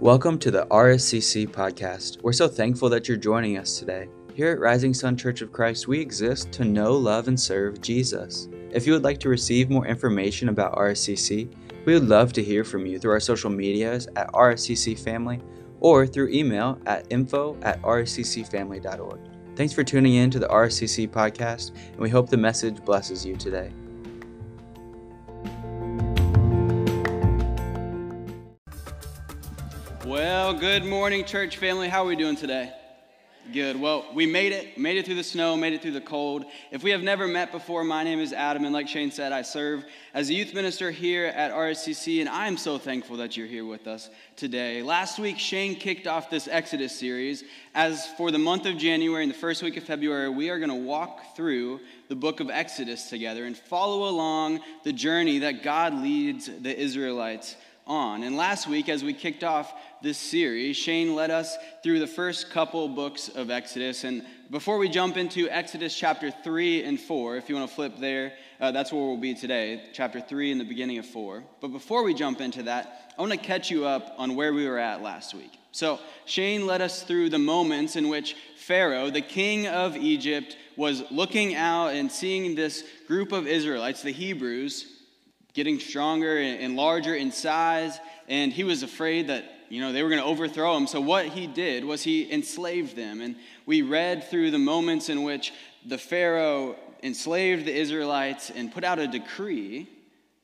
Welcome to the RSCC podcast. We're so thankful that you're joining us today. Here at Rising Sun Church of Christ, we exist to know, love, and serve Jesus. If you would like to receive more information about RSCC, we would love to hear from you through our social medias at RSCC Family or through email at info at rsccfamily.org. Thanks for tuning in to the RSCC podcast, and we hope the message blesses you today. Well, good morning, church family. How are we doing today? Good. Well, we made it, made it through the snow, made it through the cold. If we have never met before, my name is Adam, and like Shane said, I serve as a youth minister here at RSCC, and I'm so thankful that you're here with us today. Last week, Shane kicked off this Exodus series. As for the month of January and the first week of February, we are going to walk through the book of Exodus together and follow along the journey that God leads the Israelites on. And last week, as we kicked off this series, Shane led us through the first couple books of Exodus. And before we jump into Exodus chapter 3 and 4, if you want to flip there, uh, that's where we'll be today, chapter 3 and the beginning of 4. But before we jump into that, I want to catch you up on where we were at last week. So, Shane led us through the moments in which Pharaoh, the king of Egypt, was looking out and seeing this group of Israelites, the Hebrews, getting stronger and larger in size, and he was afraid that you know they were going to overthrow him. So what he did was he enslaved them, and we read through the moments in which the Pharaoh enslaved the Israelites and put out a decree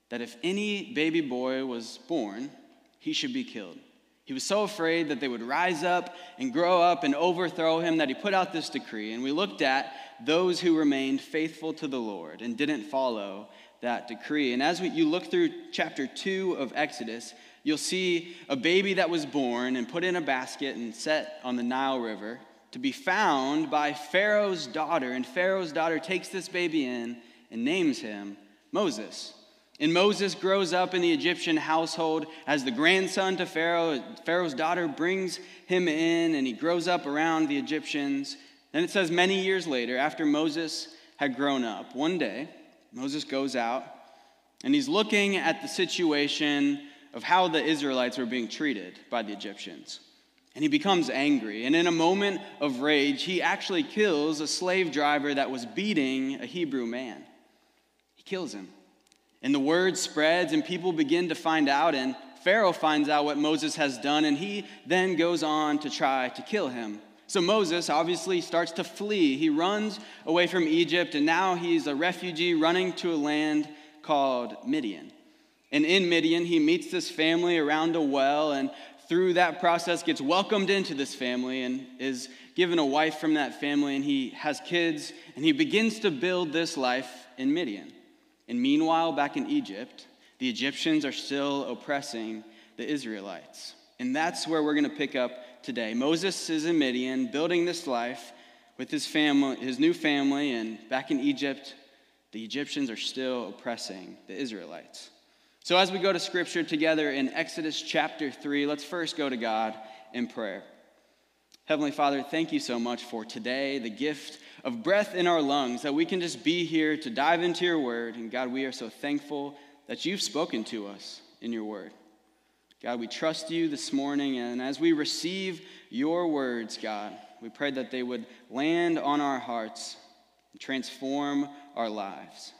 that if any baby boy was born, he should be killed. He was so afraid that they would rise up and grow up and overthrow him that he put out this decree. And we looked at those who remained faithful to the Lord and didn't follow that decree. And as we, you look through chapter 2 of Exodus, you'll see a baby that was born and put in a basket and set on the Nile River to be found by Pharaoh's daughter. And Pharaoh's daughter takes this baby in and names him Moses. And Moses grows up in the Egyptian household as the grandson to Pharaoh. Pharaoh's daughter brings him in, and he grows up around the Egyptians. Then it says, many years later, after Moses had grown up, one day, Moses goes out and he's looking at the situation of how the Israelites were being treated by the Egyptians. And he becomes angry. And in a moment of rage, he actually kills a slave driver that was beating a Hebrew man. He kills him. And the word spreads, and people begin to find out. And Pharaoh finds out what Moses has done, and he then goes on to try to kill him. So Moses obviously starts to flee. He runs away from Egypt, and now he's a refugee running to a land called Midian. And in Midian, he meets this family around a well, and through that process gets welcomed into this family and is given a wife from that family, and he has kids, and he begins to build this life in Midian. And meanwhile, back in Egypt, the Egyptians are still oppressing the Israelites. And that's where we're going to pick up today. Moses is in Midian, building this life with his family, his new family, and back in Egypt, the Egyptians are still oppressing the Israelites. So as we go to scripture together in Exodus chapter 3, let's first go to God in prayer. Heavenly Father, thank you so much for today, the gift of breath in our lungs, that we can just be here to dive into your word. And God, we are so thankful that you've spoken to us in your word. God, we trust you this morning, and as we receive your words, God, we pray that they would land on our hearts and transform our lives.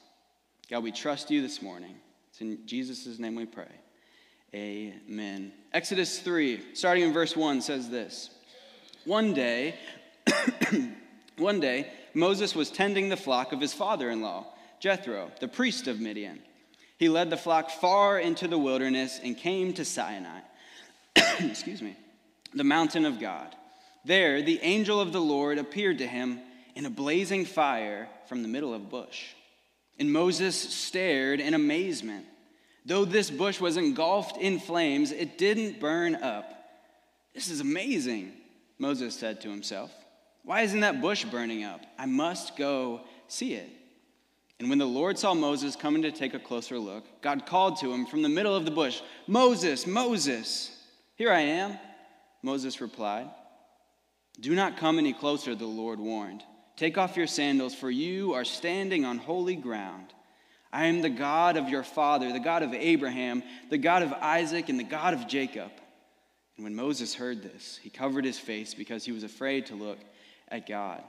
God, we trust you this morning. It's in Jesus' name we pray. Amen. Exodus 3, starting in verse 1, says this One day, one day, Moses was tending the flock of his father in law, Jethro, the priest of Midian. He led the flock far into the wilderness and came to Sinai. Excuse me, the mountain of God. There, the angel of the Lord appeared to him in a blazing fire from the middle of a bush. And Moses stared in amazement. Though this bush was engulfed in flames, it didn't burn up. This is amazing, Moses said to himself. Why isn't that bush burning up? I must go see it. And when the Lord saw Moses coming to take a closer look, God called to him from the middle of the bush, Moses, Moses. Here I am, Moses replied. Do not come any closer, the Lord warned. Take off your sandals, for you are standing on holy ground. I am the God of your father, the God of Abraham, the God of Isaac, and the God of Jacob. And when Moses heard this, he covered his face because he was afraid to look at God.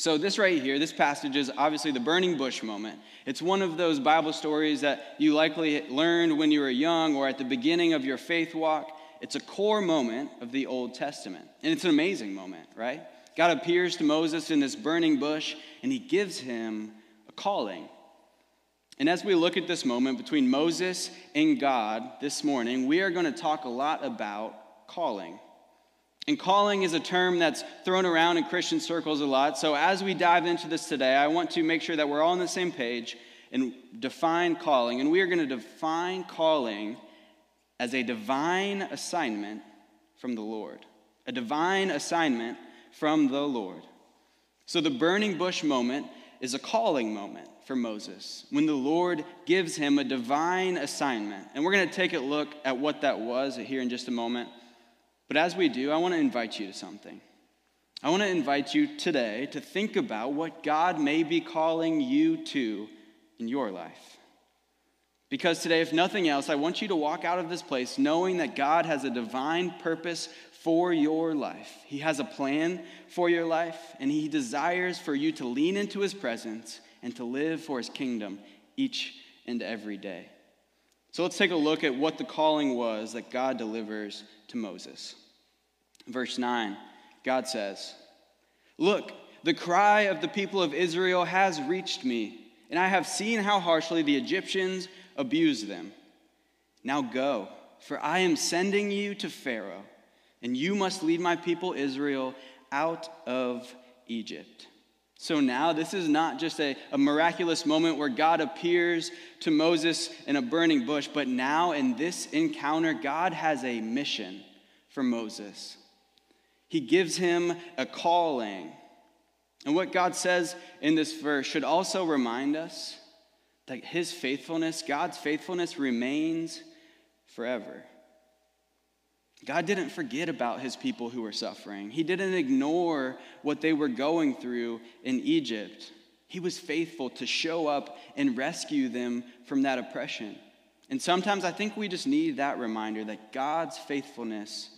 So, this right here, this passage is obviously the burning bush moment. It's one of those Bible stories that you likely learned when you were young or at the beginning of your faith walk. It's a core moment of the Old Testament. And it's an amazing moment, right? God appears to Moses in this burning bush and he gives him a calling. And as we look at this moment between Moses and God this morning, we are going to talk a lot about calling. And calling is a term that's thrown around in Christian circles a lot. So as we dive into this today, I want to make sure that we're all on the same page and define calling. And we are going to define calling as a divine assignment from the Lord. A divine assignment from the Lord. So the burning bush moment is a calling moment for Moses when the Lord gives him a divine assignment. And we're going to take a look at what that was here in just a moment. But as we do, I want to invite you to something. I want to invite you today to think about what God may be calling you to in your life. Because today, if nothing else, I want you to walk out of this place knowing that God has a divine purpose for your life. He has a plan for your life, and He desires for you to lean into His presence and to live for His kingdom each and every day. So let's take a look at what the calling was that God delivers to Moses. Verse 9, God says, Look, the cry of the people of Israel has reached me, and I have seen how harshly the Egyptians abuse them. Now go, for I am sending you to Pharaoh, and you must lead my people Israel out of Egypt. So now, this is not just a, a, miraculous moment where God appears to Moses in a burning bush, but now in this encounter, God has a mission for Moses. He gives him a calling. And what God says in this verse should also remind us that his faithfulness, God's faithfulness, remains forever. God didn't forget about his people who were suffering. He didn't ignore what they were going through in Egypt. He was faithful to show up and rescue them from that oppression. And sometimes I think we just need that reminder that God's faithfulness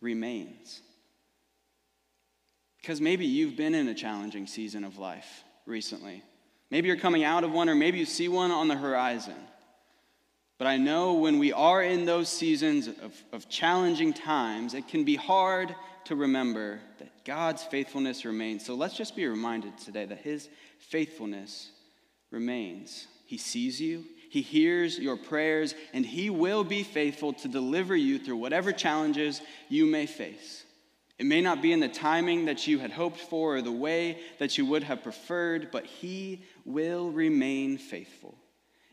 remains. Because maybe you've been in a challenging season of life recently. Maybe you're coming out of one, or maybe you see one on the horizon. But I know when we are in those seasons of, of challenging times, it can be hard to remember that God's faithfulness remains. So let's just be reminded today that His faithfulness remains. He sees you, He hears your prayers, and He will be faithful to deliver you through whatever challenges you may face. It may not be in the timing that you had hoped for or the way that you would have preferred, but He will remain faithful.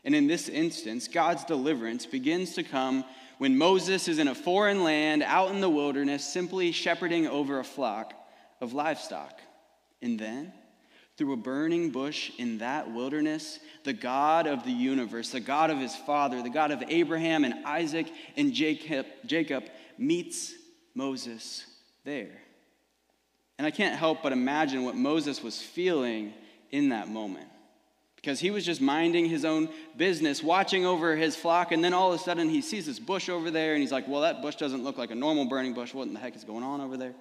And in this instance, God's deliverance begins to come when Moses is in a foreign land out in the wilderness, simply shepherding over a flock of livestock. And then, through a burning bush in that wilderness, the God of the universe, the God of his father, the God of Abraham and Isaac and Jacob, Jacob meets Moses there. And I can't help but imagine what Moses was feeling in that moment because he was just minding his own business, watching over his flock, and then all of a sudden he sees this bush over there, and he's like, Well, that bush doesn't look like a normal burning bush. What in the heck is going on over there?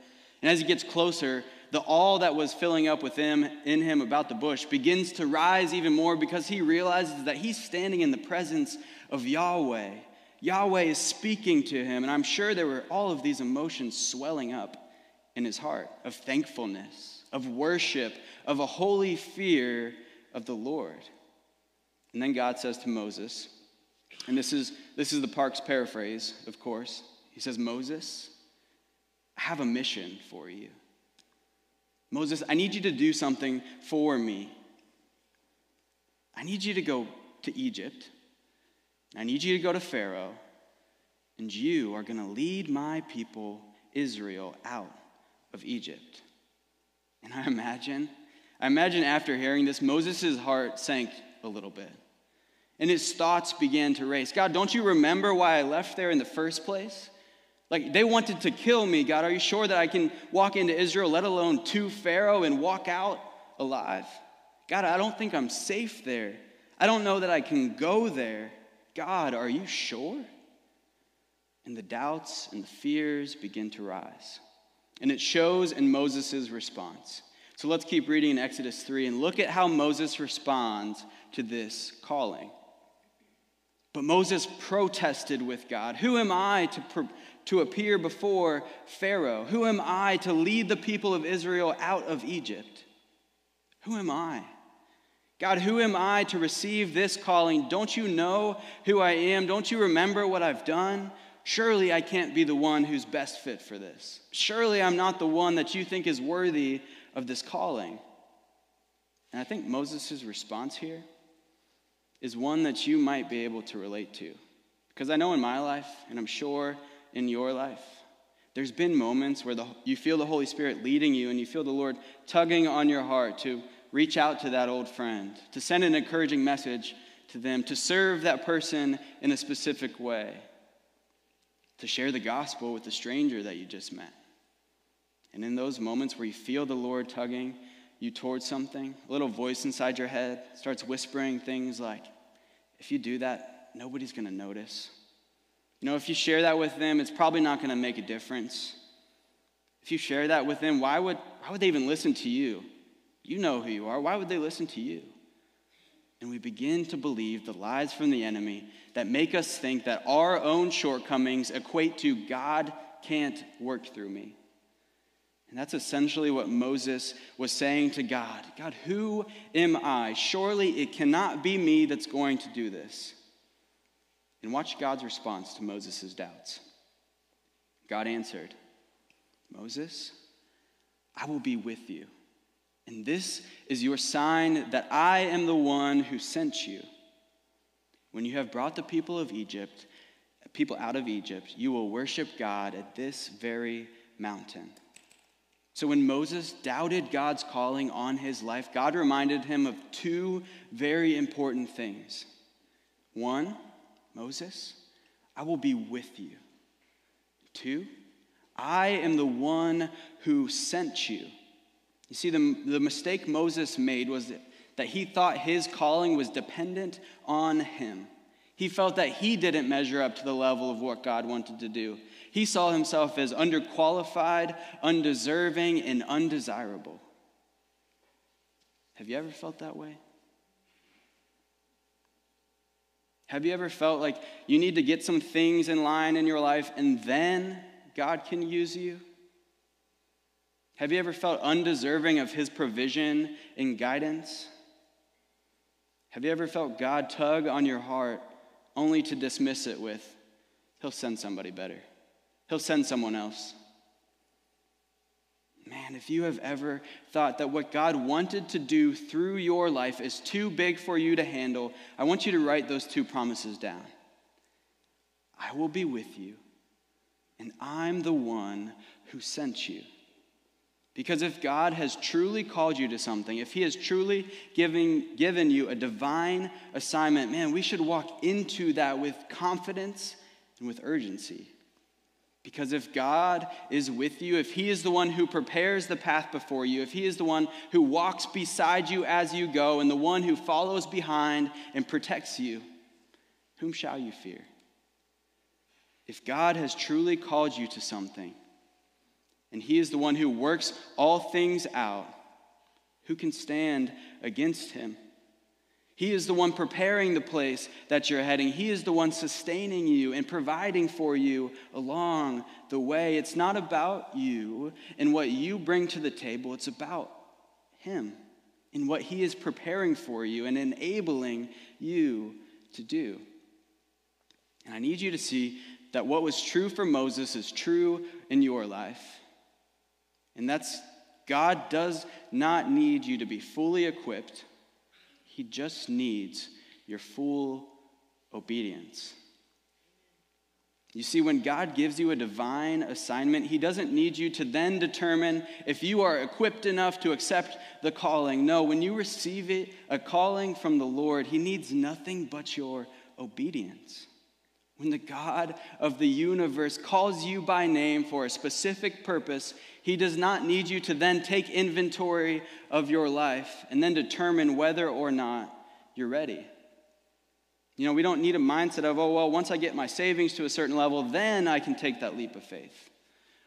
And as he gets closer, the all that was filling up with him in him about the bush begins to rise even more because he realizes that he's standing in the presence of Yahweh. Yahweh is speaking to him, and I'm sure there were all of these emotions swelling up in his heart of thankfulness, of worship, of a holy fear of the Lord. And then God says to Moses, and this is, this is the Parks paraphrase, of course. He says, Moses, I have a mission for you. Moses, I need you to do something for me. I need you to go to Egypt. I need you to go to Pharaoh. And you are going to lead my people, Israel, out of Egypt. And I imagine I imagine after hearing this, Moses' heart sank a little bit. And his thoughts began to race. God, don't you remember why I left there in the first place? Like, they wanted to kill me. God, are you sure that I can walk into Israel, let alone to Pharaoh, and walk out alive? God, I don't think I'm safe there. I don't know that I can go there. God, are you sure? and the doubts and the fears begin to rise. And it shows in Moses' response. So let's keep reading in Exodus 3 and look at how Moses responds to this calling. But Moses protested with God Who am I to, to appear before Pharaoh? Who am I to lead the people of Israel out of Egypt? Who am I? God, who am I to receive this calling? Don't you know who I am? Don't you remember what I've done? Surely I can't be the one who's best fit for this. Surely I'm not the one that you think is worthy of this calling. And I think Moses' response here is one that you might be able to relate to. Because I know in my life, and I'm sure in your life, there's been moments where the, you feel the Holy Spirit leading you and you feel the Lord tugging on your heart to reach out to that old friend, to send an encouraging message to them, to serve that person in a specific way, to share the gospel with the stranger that you just met. And in those moments where you feel the Lord tugging you towards something, a little voice inside your head starts whispering things like, if you do that, nobody's going to notice. You know, if you share that with them, it's probably not going to make a difference. If you share that with them, why would, why would they even listen to you? You know who you are. Why would they listen to you? And we begin to believe the lies from the enemy that make us think that our own shortcomings equate to God can't work through me. And that's essentially what Moses was saying to God God, who am I? Surely it cannot be me that's going to do this. And watch God's response to Moses' doubts. God answered, Moses, I will be with you. And this is your sign that I am the one who sent you. When you have brought the people of Egypt, people out of Egypt, you will worship God at this very mountain. So when Moses doubted God's calling on his life, God reminded him of two very important things. One, Moses, I will be with you. Two, I am the one who sent you. You see, the, the mistake Moses made was that, that he thought his calling was dependent on him. He felt that he didn't measure up to the level of what God wanted to do. He saw himself as underqualified, undeserving, and undesirable. Have you ever felt that way? Have you ever felt like you need to get some things in line in your life and then God can use you? Have you ever felt undeserving of His provision and guidance? Have you ever felt God tug on your heart only to dismiss it with, He'll send somebody better? He'll send someone else. Man, if you have ever thought that what God wanted to do through your life is too big for you to handle, I want you to write those two promises down. I will be with you, and I'm the one who sent you. Because if God has truly called you to something, if He has truly given, given you a divine assignment, man, we should walk into that with confidence and with urgency. Because if God is with you, if He is the one who prepares the path before you, if He is the one who walks beside you as you go, and the one who follows behind and protects you, whom shall you fear? If God has truly called you to something, and He is the one who works all things out, who can stand against Him? He is the one preparing the place that you're heading. He is the one sustaining you and providing for you along the way. It's not about you and what you bring to the table, it's about Him and what He is preparing for you and enabling you to do. And I need you to see that what was true for Moses is true in your life. And that's God does not need you to be fully equipped he just needs your full obedience. You see, when God gives you a divine assignment, He doesn't need you to then determine if you are equipped enough to accept the calling. No, when you receive it, a calling from the Lord, He needs nothing but your obedience. When the God of the universe calls you by name for a specific purpose, he does not need you to then take inventory of your life and then determine whether or not you're ready. You know, we don't need a mindset of, oh, well, once I get my savings to a certain level, then I can take that leap of faith.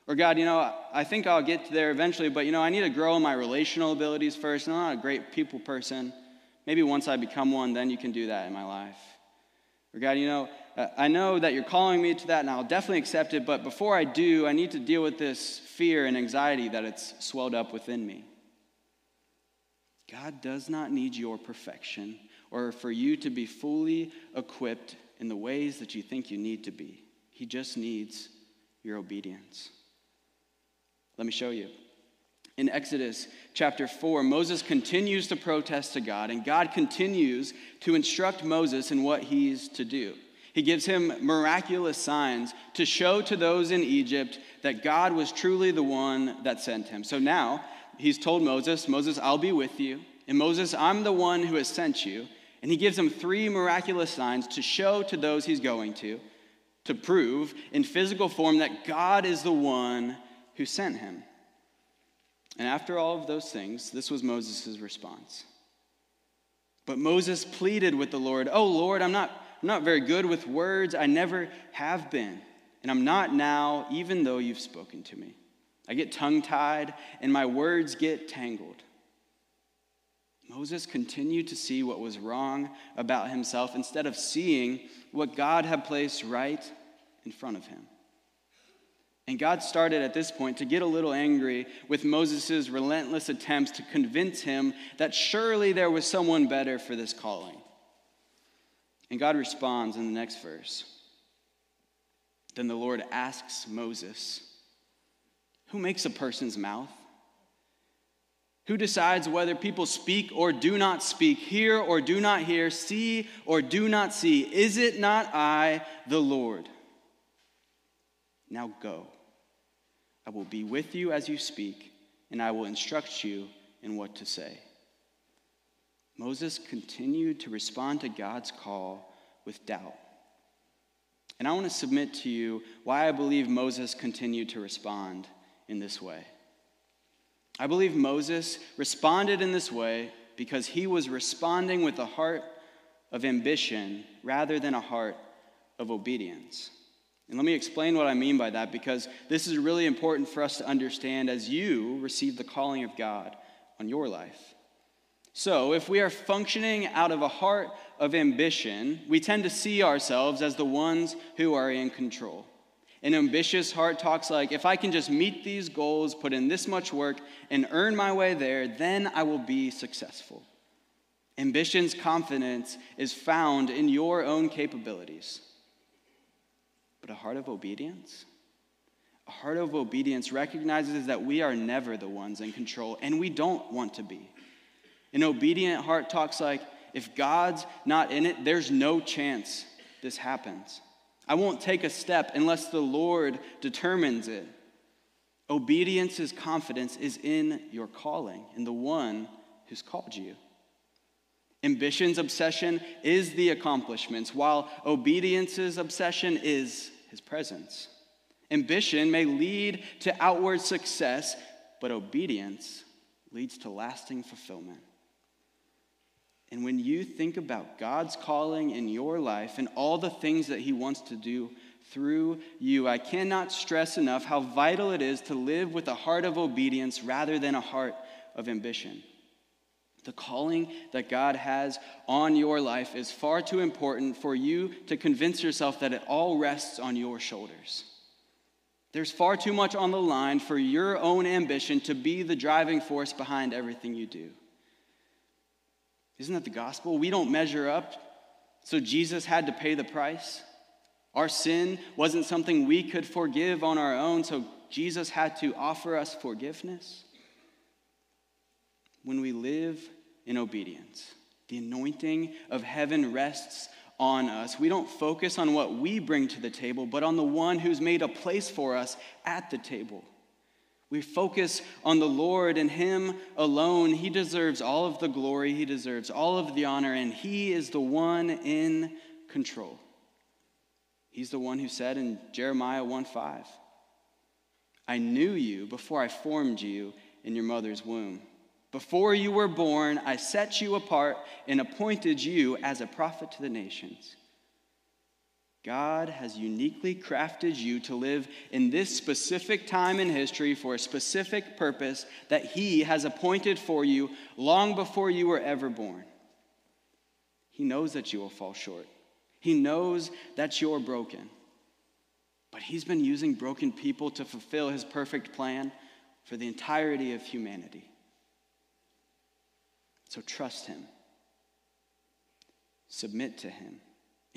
Or, God, you know, I think I'll get there eventually, but, you know, I need to grow my relational abilities first. I'm not a great people person. Maybe once I become one, then you can do that in my life. Or, God, you know, uh, I know that you're calling me to that, and I'll definitely accept it, but before I do, I need to deal with this fear and anxiety that it's swelled up within me. God does not need your perfection or for you to be fully equipped in the ways that you think you need to be. He just needs your obedience. Let me show you. In Exodus chapter 4, Moses continues to protest to God, and God continues to instruct Moses in what he's to do. He gives him miraculous signs to show to those in Egypt that God was truly the one that sent him. So now he's told Moses, Moses, I'll be with you. And Moses, I'm the one who has sent you. And he gives him three miraculous signs to show to those he's going to, to prove in physical form that God is the one who sent him. And after all of those things, this was Moses' response. But Moses pleaded with the Lord, Oh Lord, I'm not, I'm not very good with words. I never have been. And I'm not now, even though you've spoken to me. I get tongue tied and my words get tangled. Moses continued to see what was wrong about himself instead of seeing what God had placed right in front of him. And God started at this point to get a little angry with Moses' relentless attempts to convince him that surely there was someone better for this calling. And God responds in the next verse. Then the Lord asks Moses, Who makes a person's mouth? Who decides whether people speak or do not speak, hear or do not hear, see or do not see? Is it not I, the Lord? Now go. I will be with you as you speak, and I will instruct you in what to say. Moses continued to respond to God's call with doubt. And I want to submit to you why I believe Moses continued to respond in this way. I believe Moses responded in this way because he was responding with a heart of ambition rather than a heart of obedience. And let me explain what I mean by that because this is really important for us to understand as you receive the calling of God on your life. So, if we are functioning out of a heart of ambition, we tend to see ourselves as the ones who are in control. An ambitious heart talks like, if I can just meet these goals, put in this much work, and earn my way there, then I will be successful. Ambition's confidence is found in your own capabilities. But a heart of obedience? A heart of obedience recognizes that we are never the ones in control, and we don't want to be. An obedient heart talks like, if God's not in it, there's no chance this happens. I won't take a step unless the Lord determines it. Obedience's confidence is in your calling, in the one who's called you. Ambition's obsession is the accomplishments, while obedience's obsession is his presence. Ambition may lead to outward success, but obedience leads to lasting fulfillment. And when you think about God's calling in your life and all the things that He wants to do through you, I cannot stress enough how vital it is to live with a heart of obedience rather than a heart of ambition. The calling that God has on your life is far too important for you to convince yourself that it all rests on your shoulders. There's far too much on the line for your own ambition to be the driving force behind everything you do. Isn't that the gospel? We don't measure up, so Jesus had to pay the price. Our sin wasn't something we could forgive on our own, so Jesus had to offer us forgiveness when we live in obedience. The anointing of heaven rests on us. We don't focus on what we bring to the table, but on the one who's made a place for us at the table. We focus on the Lord and Him alone. He deserves all of the glory, He deserves all of the honor, and He is the one in control. He's the one who said in Jeremiah 1 5, I knew you before I formed you in your mother's womb. Before you were born, I set you apart and appointed you as a prophet to the nations. God has uniquely crafted you to live in this specific time in history for a specific purpose that He has appointed for you long before you were ever born. He knows that you will fall short, He knows that you're broken. But He's been using broken people to fulfill His perfect plan for the entirety of humanity. So trust Him, submit to Him,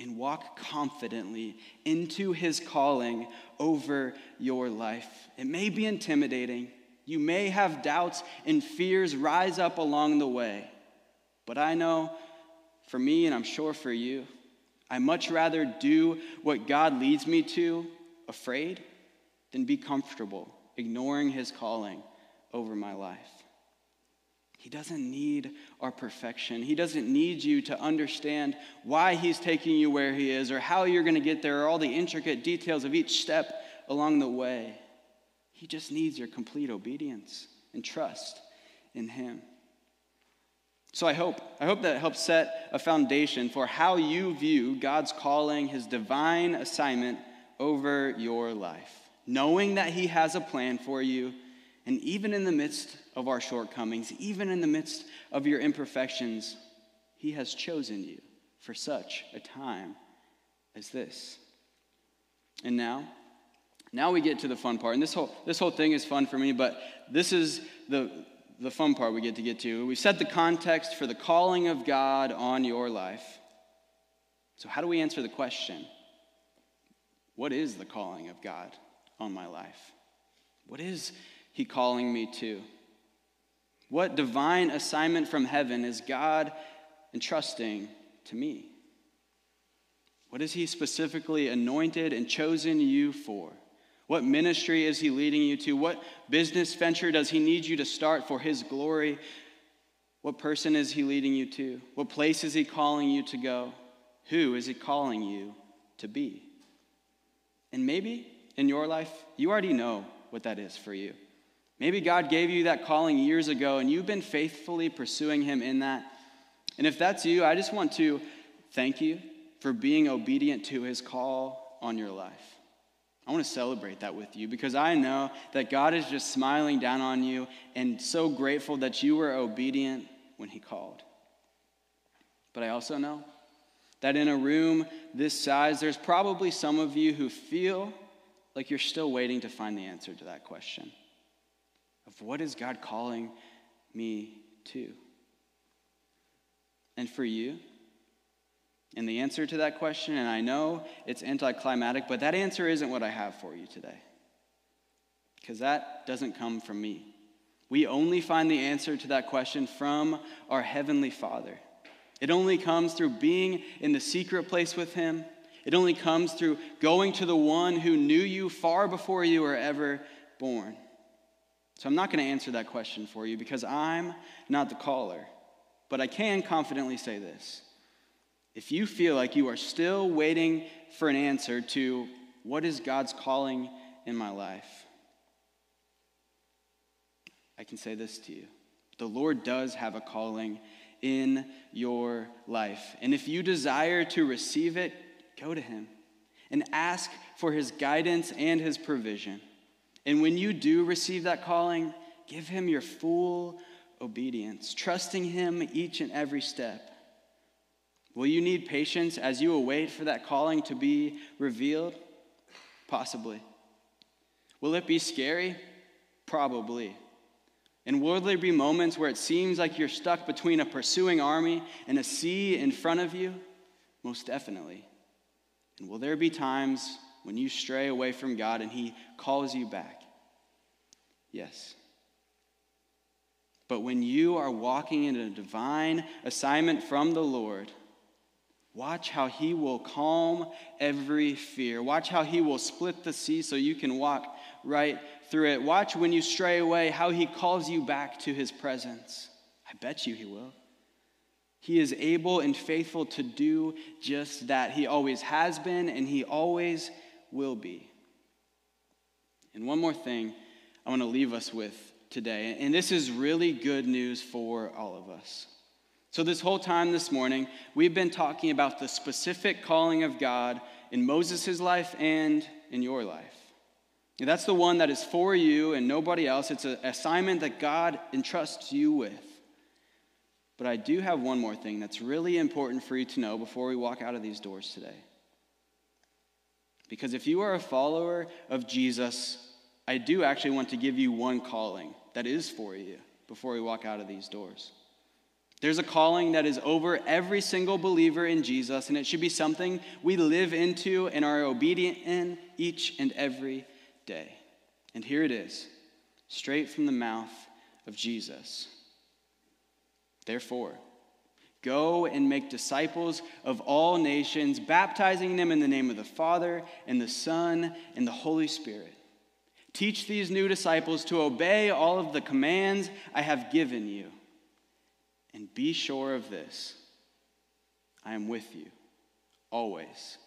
and walk confidently into His calling over your life. It may be intimidating. You may have doubts and fears rise up along the way. But I know for me, and I'm sure for you, I much rather do what God leads me to, afraid, than be comfortable, ignoring His calling over my life. He doesn't need our perfection. He doesn't need you to understand why He's taking you where He is or how you're going to get there or all the intricate details of each step along the way. He just needs your complete obedience and trust in Him. So I hope, I hope that helps set a foundation for how you view God's calling, His divine assignment over your life, knowing that He has a plan for you and even in the midst of our shortcomings, even in the midst of your imperfections, He has chosen you for such a time as this. And now, now we get to the fun part. And this whole, this whole thing is fun for me, but this is the, the fun part we get to get to. We set the context for the calling of God on your life. So, how do we answer the question? What is the calling of God on my life? What is he calling me to? What divine assignment from heaven is God entrusting to me? What is He specifically anointed and chosen you for? What ministry is He leading you to? What business venture does He need you to start for His glory? What person is He leading you to? What place is He calling you to go? Who is He calling you to be? And maybe in your life, you already know what that is for you. Maybe God gave you that calling years ago and you've been faithfully pursuing Him in that. And if that's you, I just want to thank you for being obedient to His call on your life. I want to celebrate that with you because I know that God is just smiling down on you and so grateful that you were obedient when He called. But I also know that in a room this size, there's probably some of you who feel like you're still waiting to find the answer to that question of what is God calling me to? And for you, and the answer to that question, and I know it's anticlimactic, but that answer isn't what I have for you today. Because that doesn't come from me. We only find the answer to that question from our Heavenly Father. It only comes through being in the secret place with Him. It only comes through going to the one who knew you far before you were ever born. So I'm not going to answer that question for you because I'm not the caller. But I can confidently say this. If you feel like you are still waiting for an answer to what is God's calling in my life, I can say this to you. The Lord does have a calling in your life. And if you desire to receive it, go to Him and ask for His guidance and His provision. And when you do receive that calling, give him your full obedience, trusting him each and every step. Will you need patience as you await for that calling to be revealed? Possibly. Will it be scary? Probably. And will there be moments where it seems like you're stuck between a pursuing army and a sea in front of you? Most definitely. And will there be times when you stray away from God and He calls you back? Yes. But when you are walking in a divine assignment from the Lord, watch how He will calm every fear. Watch how He will split the sea so you can walk right through it. Watch when you stray away how He calls you back to His presence. I bet you He will. He is able and faithful to do just that. He always has been and He always will be. And one more thing I want to leave us with today. And this is really good news for all of us. So, this whole time this morning, we've been talking about the specific calling of God in Moses' life and in your life. That's the one that is for you and nobody else. It's an assignment that God entrusts you with. But I do have one more thing that's really important for you to know before we walk out of these doors today. Because if you are a follower of Jesus, I do actually want to give you one calling that is for you before we walk out of these doors. There's a calling that is over every single believer in Jesus, and it should be something we live into and are obedient in each and every day. And here it is, straight from the mouth of Jesus. Therefore, go and make disciples of all nations, baptizing them in the name of the Father, and the Son, and the Holy Spirit. Teach these new disciples to obey all of the commands I have given you. And be sure of this I am with you always,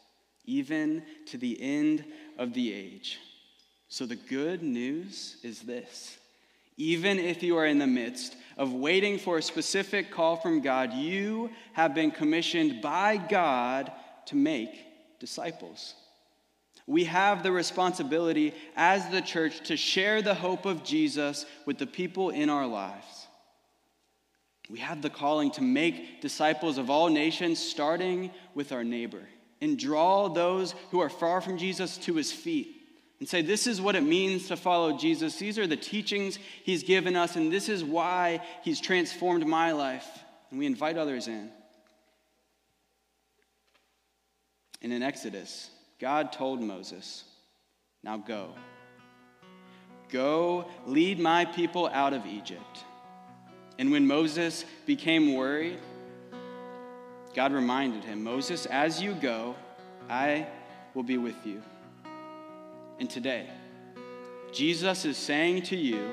even to the end of the age. So the good news is this even if you are in the midst of waiting for a specific call from God, you have been commissioned by God to make disciples. We have the responsibility as the church to share the hope of Jesus with the people in our lives. We have the calling to make disciples of all nations, starting with our neighbor, and draw those who are far from Jesus to his feet and say, This is what it means to follow Jesus. These are the teachings he's given us, and this is why he's transformed my life. And we invite others in. And in Exodus, God told Moses, Now go. Go lead my people out of Egypt. And when Moses became worried, God reminded him Moses, as you go, I will be with you. And today, Jesus is saying to you,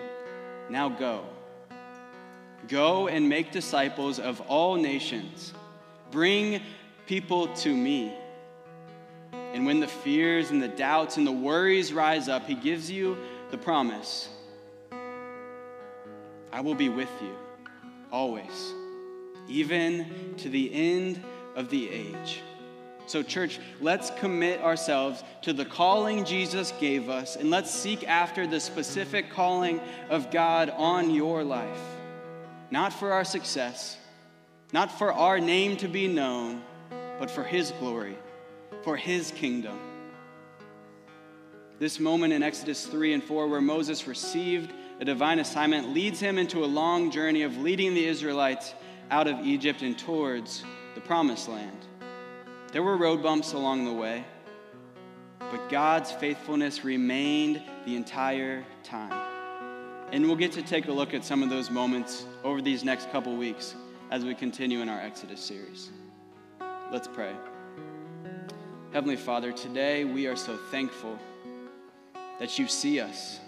now go. Go and make disciples of all nations. Bring people to me. And when the fears and the doubts and the worries rise up, he gives you the promise I will be with you always, even to the end of the age. So, church, let's commit ourselves to the calling Jesus gave us, and let's seek after the specific calling of God on your life. Not for our success, not for our name to be known, but for His glory, for His kingdom. This moment in Exodus 3 and 4, where Moses received a divine assignment leads him into a long journey of leading the Israelites out of Egypt and towards the promised land. There were road bumps along the way, but God's faithfulness remained the entire time. And we'll get to take a look at some of those moments over these next couple weeks as we continue in our Exodus series. Let's pray. Heavenly Father, today we are so thankful that you see us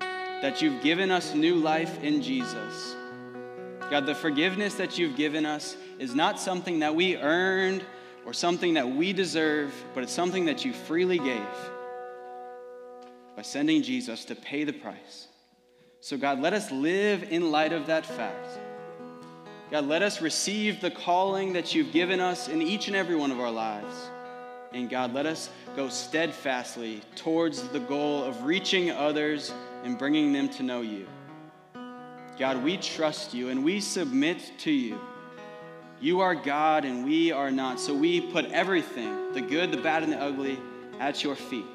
that you've given us new life in Jesus. God, the forgiveness that you've given us is not something that we earned or something that we deserve, but it's something that you freely gave by sending Jesus to pay the price. So, God, let us live in light of that fact. God, let us receive the calling that you've given us in each and every one of our lives. And God, let us go steadfastly towards the goal of reaching others and bringing them to know you. God, we trust you and we submit to you. You are God and we are not. So we put everything, the good, the bad, and the ugly, at your feet.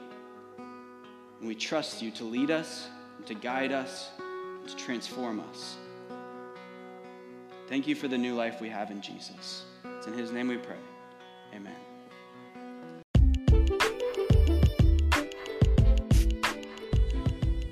And we trust you to lead us, to guide us, to transform us. Thank you for the new life we have in Jesus. It's in his name we pray. Amen.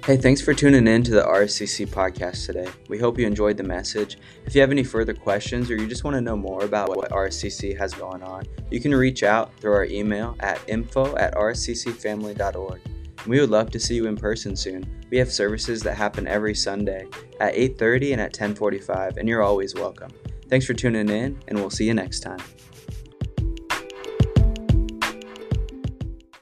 Hey, thanks for tuning in to the RSCC podcast today. We hope you enjoyed the message. If you have any further questions or you just want to know more about what RSCC has going on, you can reach out through our email at info at rsccfamily.org. We would love to see you in person soon. We have services that happen every Sunday at 8:30 and at 10:45, and you're always welcome. Thanks for tuning in, and we'll see you next time.